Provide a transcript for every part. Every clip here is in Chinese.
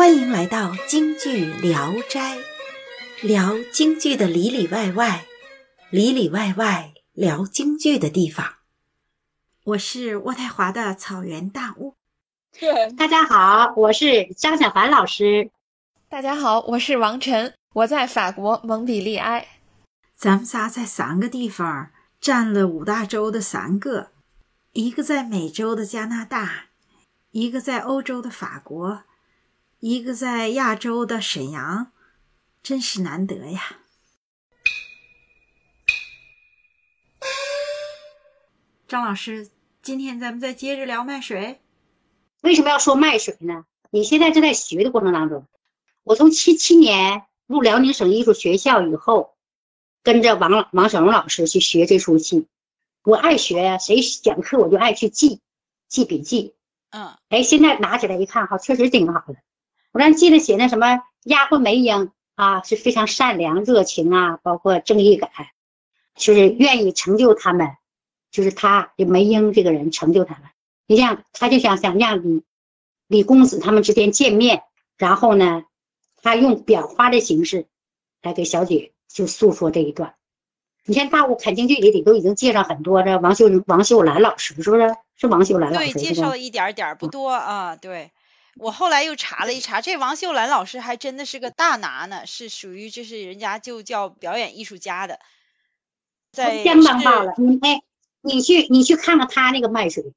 欢迎来到京剧聊斋，聊京剧的里里外外，里里外外聊京剧的地方。我是渥太华的草原大屋。大家好，我是张小凡老师。大家好，我是王晨，我在法国蒙彼利埃。咱们仨在三个地方占了五大洲的三个，一个在美洲的加拿大，一个在欧洲的法国。一个在亚洲的沈阳，真是难得呀！张老师，今天咱们再接着聊卖水。为什么要说卖水呢？你现在正在学的过程当中。我从七七年入辽宁省艺术学校以后，跟着王王小荣老师去学这出戏。我爱学，谁讲课我就爱去记，记笔记。嗯，哎，现在拿起来一看，哈，确实挺好的。我刚记得写那什么丫鬟梅英啊，是非常善良、热情啊，包括正义感，就是愿意成就他们，就是他就梅英这个人成就他们。你像他就想想让李李公子他们之间见面，然后呢，他用裱花的形式来给小姐就诉说这一段。你像大雾看京剧里里都已经介绍很多的王秀王秀兰老师，是不是？是王秀兰老师。对，介绍了一点点不多啊，对。我后来又查了一查，这王秀兰老师还真的是个大拿呢，是属于就是人家就叫表演艺术家的，在相当棒了。你哎，你去你去看看他那个卖水，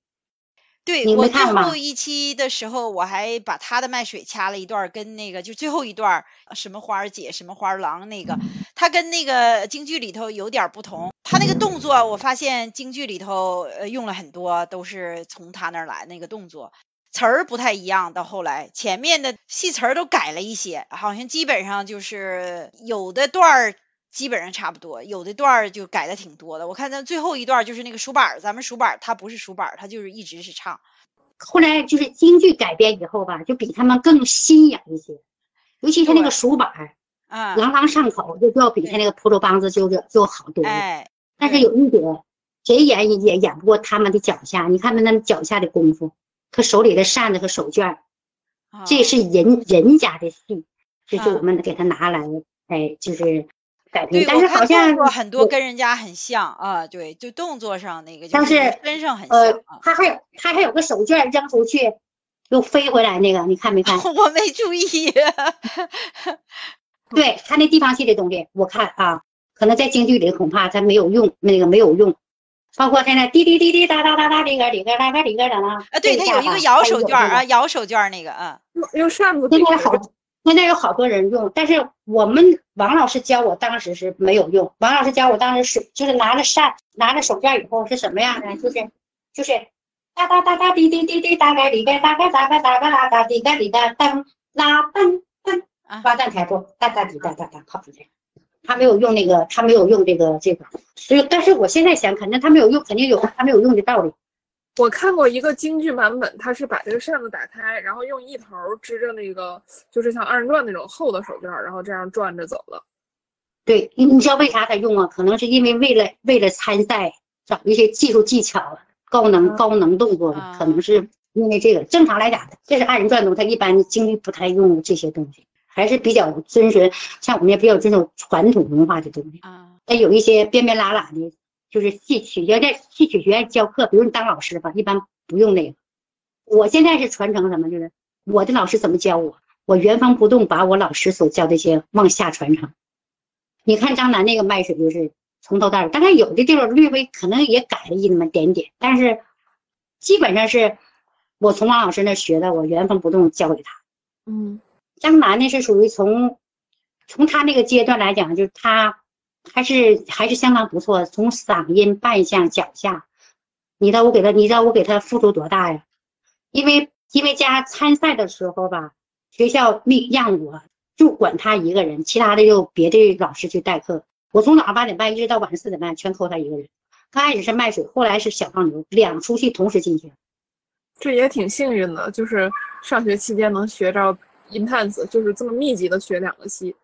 对我最后一期的时候，我还把他的卖水掐了一段，跟那个就最后一段什么花儿姐什么花儿郎那个，他跟那个京剧里头有点不同，他那个动作我发现京剧里头呃用了很多，都是从他那儿来那个动作。词儿不太一样，到后来前面的戏词儿都改了一些，好像基本上就是有的段儿基本上差不多，有的段儿就改的挺多的。我看咱最后一段就是那个数板儿，咱们数板儿，它不是数板儿，它就是一直是唱。后来就是京剧改编以后吧，就比他们更新颖一些，尤其是那个数板儿，啊，朗朗上口，就要比他那个蒲州梆子就是就好多。哎，但是有一点，谁演也演不过他们的脚下，你看他们脚下的功夫。他手里的扇子和手绢这是人人家的戏，这是我们给他拿来，哎，就是改编。但是好像很多跟人家很像啊，对，就动作上那个，但是身上很像。他还有他还有个手绢扔出去又飞回来那个，你看没看？我没注意。对他那地方戏的东西，我看啊，可能在京剧里恐怕他没有用，那个没有用。包括现在滴滴滴滴哒哒哒哒里个里个答答里个的呢？啊，对它有一个摇手绢啊，摇手绢那个啊，用扇子。现在好，现在有好多人用，但是我们王老师教我当时是没有用。王老师教我当时是就是拿着扇，拿着手绢以后是什么样的？就是就是哒哒哒哒滴滴滴滴哒哒里个答个答个答个啦哒滴个里个噔啦噔噔，八站台步哒哒滴哒哒哒跑出去。他没有用那个，他没有用这个这个，所以，但是我现在想，肯定他没有用，肯定有他没有用的道理。我看过一个京剧版本，他是把这个扇子打开，然后用一头支着那个，就是像二人转那种厚的手绢，然后这样转着走了。对，你你知道为啥他用啊？可能是因为为了为了参赛找一些技术技巧、高能高能动作，可能是因为这个。正常来讲，这是二人转中，他一般京剧不太用这些东西。还是比较遵循，像我们也比较遵守传统文化的东西啊。但有一些边边拉拉的，就是戏曲学在戏曲学院教课，比如你当老师吧，一般不用那个。我现在是传承什么？就是我的老师怎么教我，我原封不动把我老师所教这些往下传承。你看张楠那个卖水，就是从头到尾，当然有的地方略微可能也改了一那么点点，但是基本上是我从王老师那学的，我原封不动教给他。嗯。张楠呢是属于从，从他那个阶段来讲，就是他还是还是相当不错。从嗓音、扮相、脚下，你知道我给他，你知道我给他付出多大呀？因为因为家参赛的时候吧，学校命让我就管他一个人，其他的就别的老师去代课。我从早上八点半一直到晚上四点半，全扣他一个人。刚开始是卖水，后来是小胖牛，两出戏同时进去。这也挺幸运的，就是上学期间能学着。Intense 就是这么密集的学两个戏，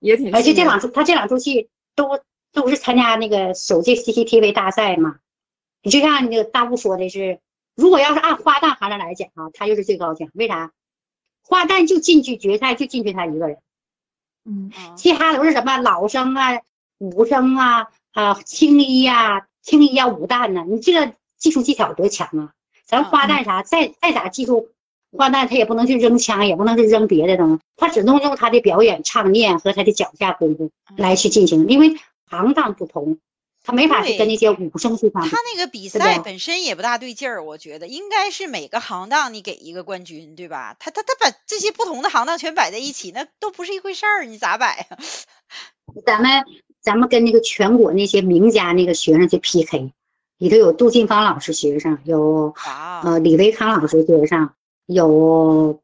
也挺。而且这两出他这两出戏都都是参加那个首届 CCTV 大赛嘛。你就像那个大雾说的是，如果要是按花旦行当来讲啊，他就是最高奖。为啥？花旦就进去决赛，就进去他一个人。嗯，其他都是什么老生啊、武生啊、啊青衣呀、青衣呀、武旦呢？你这个技术技巧多强啊！咱花旦啥，再再咋技术，花旦他也不能去扔枪，也不能去扔别的东西，他只能用他的表演、唱念和他的脚下功夫来去进行，因为行当不同。他没法去跟那些武生去比。他那个比赛本身也不大对劲儿，我觉得应该是每个行当你给一个冠军，对吧？他他他把这些不同的行当全摆在一起，那都不是一回事儿，你咋摆啊？咱们咱们跟那个全国那些名家那个学生去 PK，里头有杜近芳老师学生，有呃李维康老师学生，有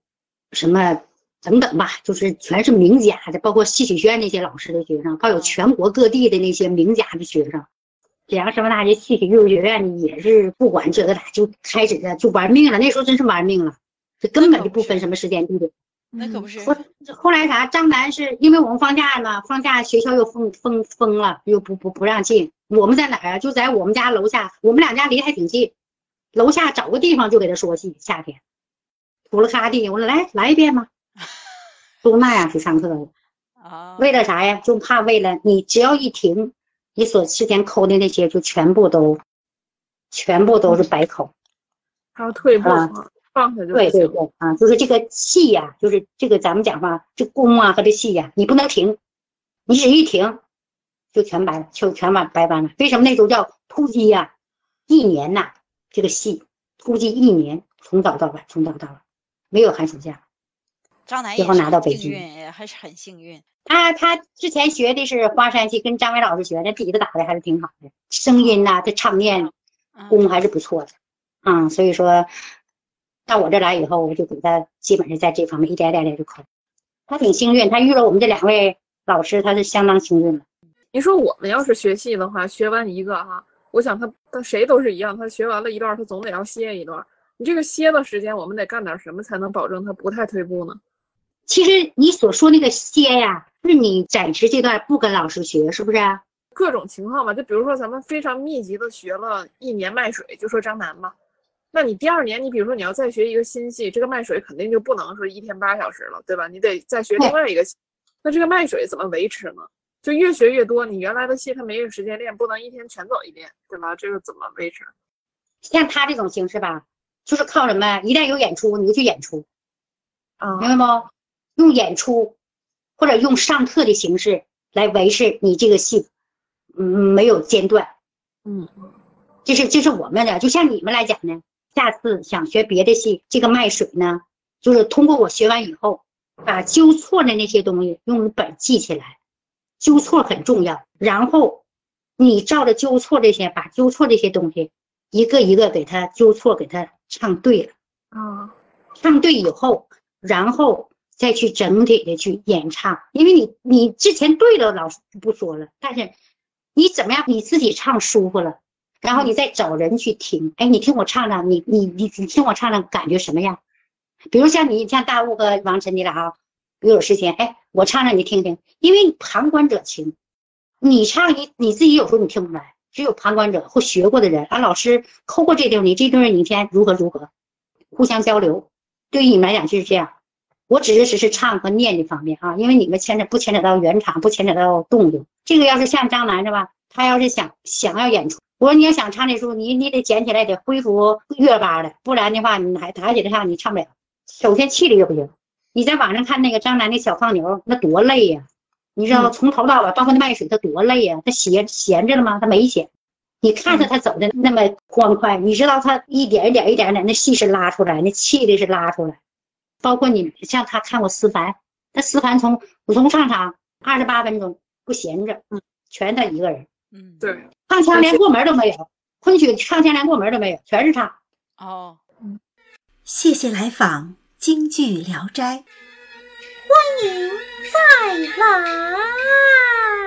什么等等吧，就是全是名家的，包括戏曲学院那些老师的学生，还有全国各地的那些名家的学生。沈阳师范大学戏曲艺术学院也是不管这个咋就开始的就玩命了，那时候真是玩命了，这根本就不分什么时间地点。那可不是。后后来啥？张楠是因为我们放假嘛，放假学校又封封封了，又不不不让进。我们在哪儿啊？就在我们家楼下，我们两家离还挺近，楼下找个地方就给他说戏。夏天土了咔地，我说来来一遍吧，都那样去上课了。啊，为了啥呀？就怕为了你只要一停。你所之前抠的那些就全部都，全部都是白抠，还有退步放下就对对对啊，就是这个气呀，就是这个咱们讲话这功啊和这气呀，你不能停，你只一停，就全白了就全完白完了。为什么那时候叫突击呀？一年呐，这个戏突击一年，从早到晚，从早到晚，没有寒暑假。张楠最后拿到北京，还是很幸运。他他之前学的是花山戏，跟张伟老师学的，底子打的还是挺好的，声音呐，他唱念功还是不错的，啊，所以说到我这来以后，我就给他基本上在这方面一点点点就考，他挺幸运，他遇了我们这两位老师，他是相当幸运的。你说我们要是学戏的话，学完一个哈，我想他他谁都是一样，他学完了一段，他总得要歇一段。你这个歇的时间，我们得干点什么才能保证它不太退步呢？其实你所说那个歇呀。是你暂时这段不跟老师学，是不是？各种情况吧，就比如说咱们非常密集的学了一年卖水，就说张楠嘛，那你第二年，你比如说你要再学一个新戏，这个卖水肯定就不能说一天八小时了，对吧？你得再学另外一个戏，那这个卖水怎么维持呢？就越学越多，你原来的戏他没有时间练，不能一天全走一遍，对吧？这个怎么维持？像他这种形式吧，就是靠什么？一旦有演出，你就去演出，啊，明白不？用演出。或者用上课的形式来维持你这个戏，嗯，没有间断，嗯，这是这是我们的。就像你们来讲呢，下次想学别的戏，这个卖水呢，就是通过我学完以后，把纠错的那些东西用本记起来，纠错很重要。然后你照着纠错这些，把纠错这些东西一个一个给他纠错，给他唱对了，啊，唱对以后，然后。再去整体的去演唱，因为你你之前对了，老师不说了，但是你怎么样，你自己唱舒服了，然后你再找人去听，哎，你听我唱唱，你你你你听我唱唱，感觉什么样？比如像你像大雾和王晨你俩啊，有时间，哎，我唱唱你听听，因为旁观者清，你唱你你自己有时候你听不出来，只有旁观者或学过的人，啊，老师抠过这地方，你这地方你先如何如何，互相交流，对于你们来讲就是这样。我只是只是唱和念这方面啊，因为你们牵扯不牵扯到原场，不牵扯到动作。这个要是像张楠是吧？他要是想想要演出，我说你要想唱的时候，你你得捡起来得恢复乐吧的，不然的话你还抬起来唱，你唱不了。首先气力就不行。你在网上看那个张楠的小放牛，那多累呀！你知道从头到尾，包括那卖水，他多累呀！他闲闲着了吗？他没闲。你看着他走的那么欢快，你知道他一点一点一点点，那气是拉出来，那气力是拉出来。包括你像他看过思凡，他思凡从普通上场二十八分钟不闲着，嗯，全他一个人，嗯，对，唱腔连过门都没有，昆曲唱腔连过门都没有，全是他。哦，嗯，谢谢来访京剧聊斋，欢迎再来。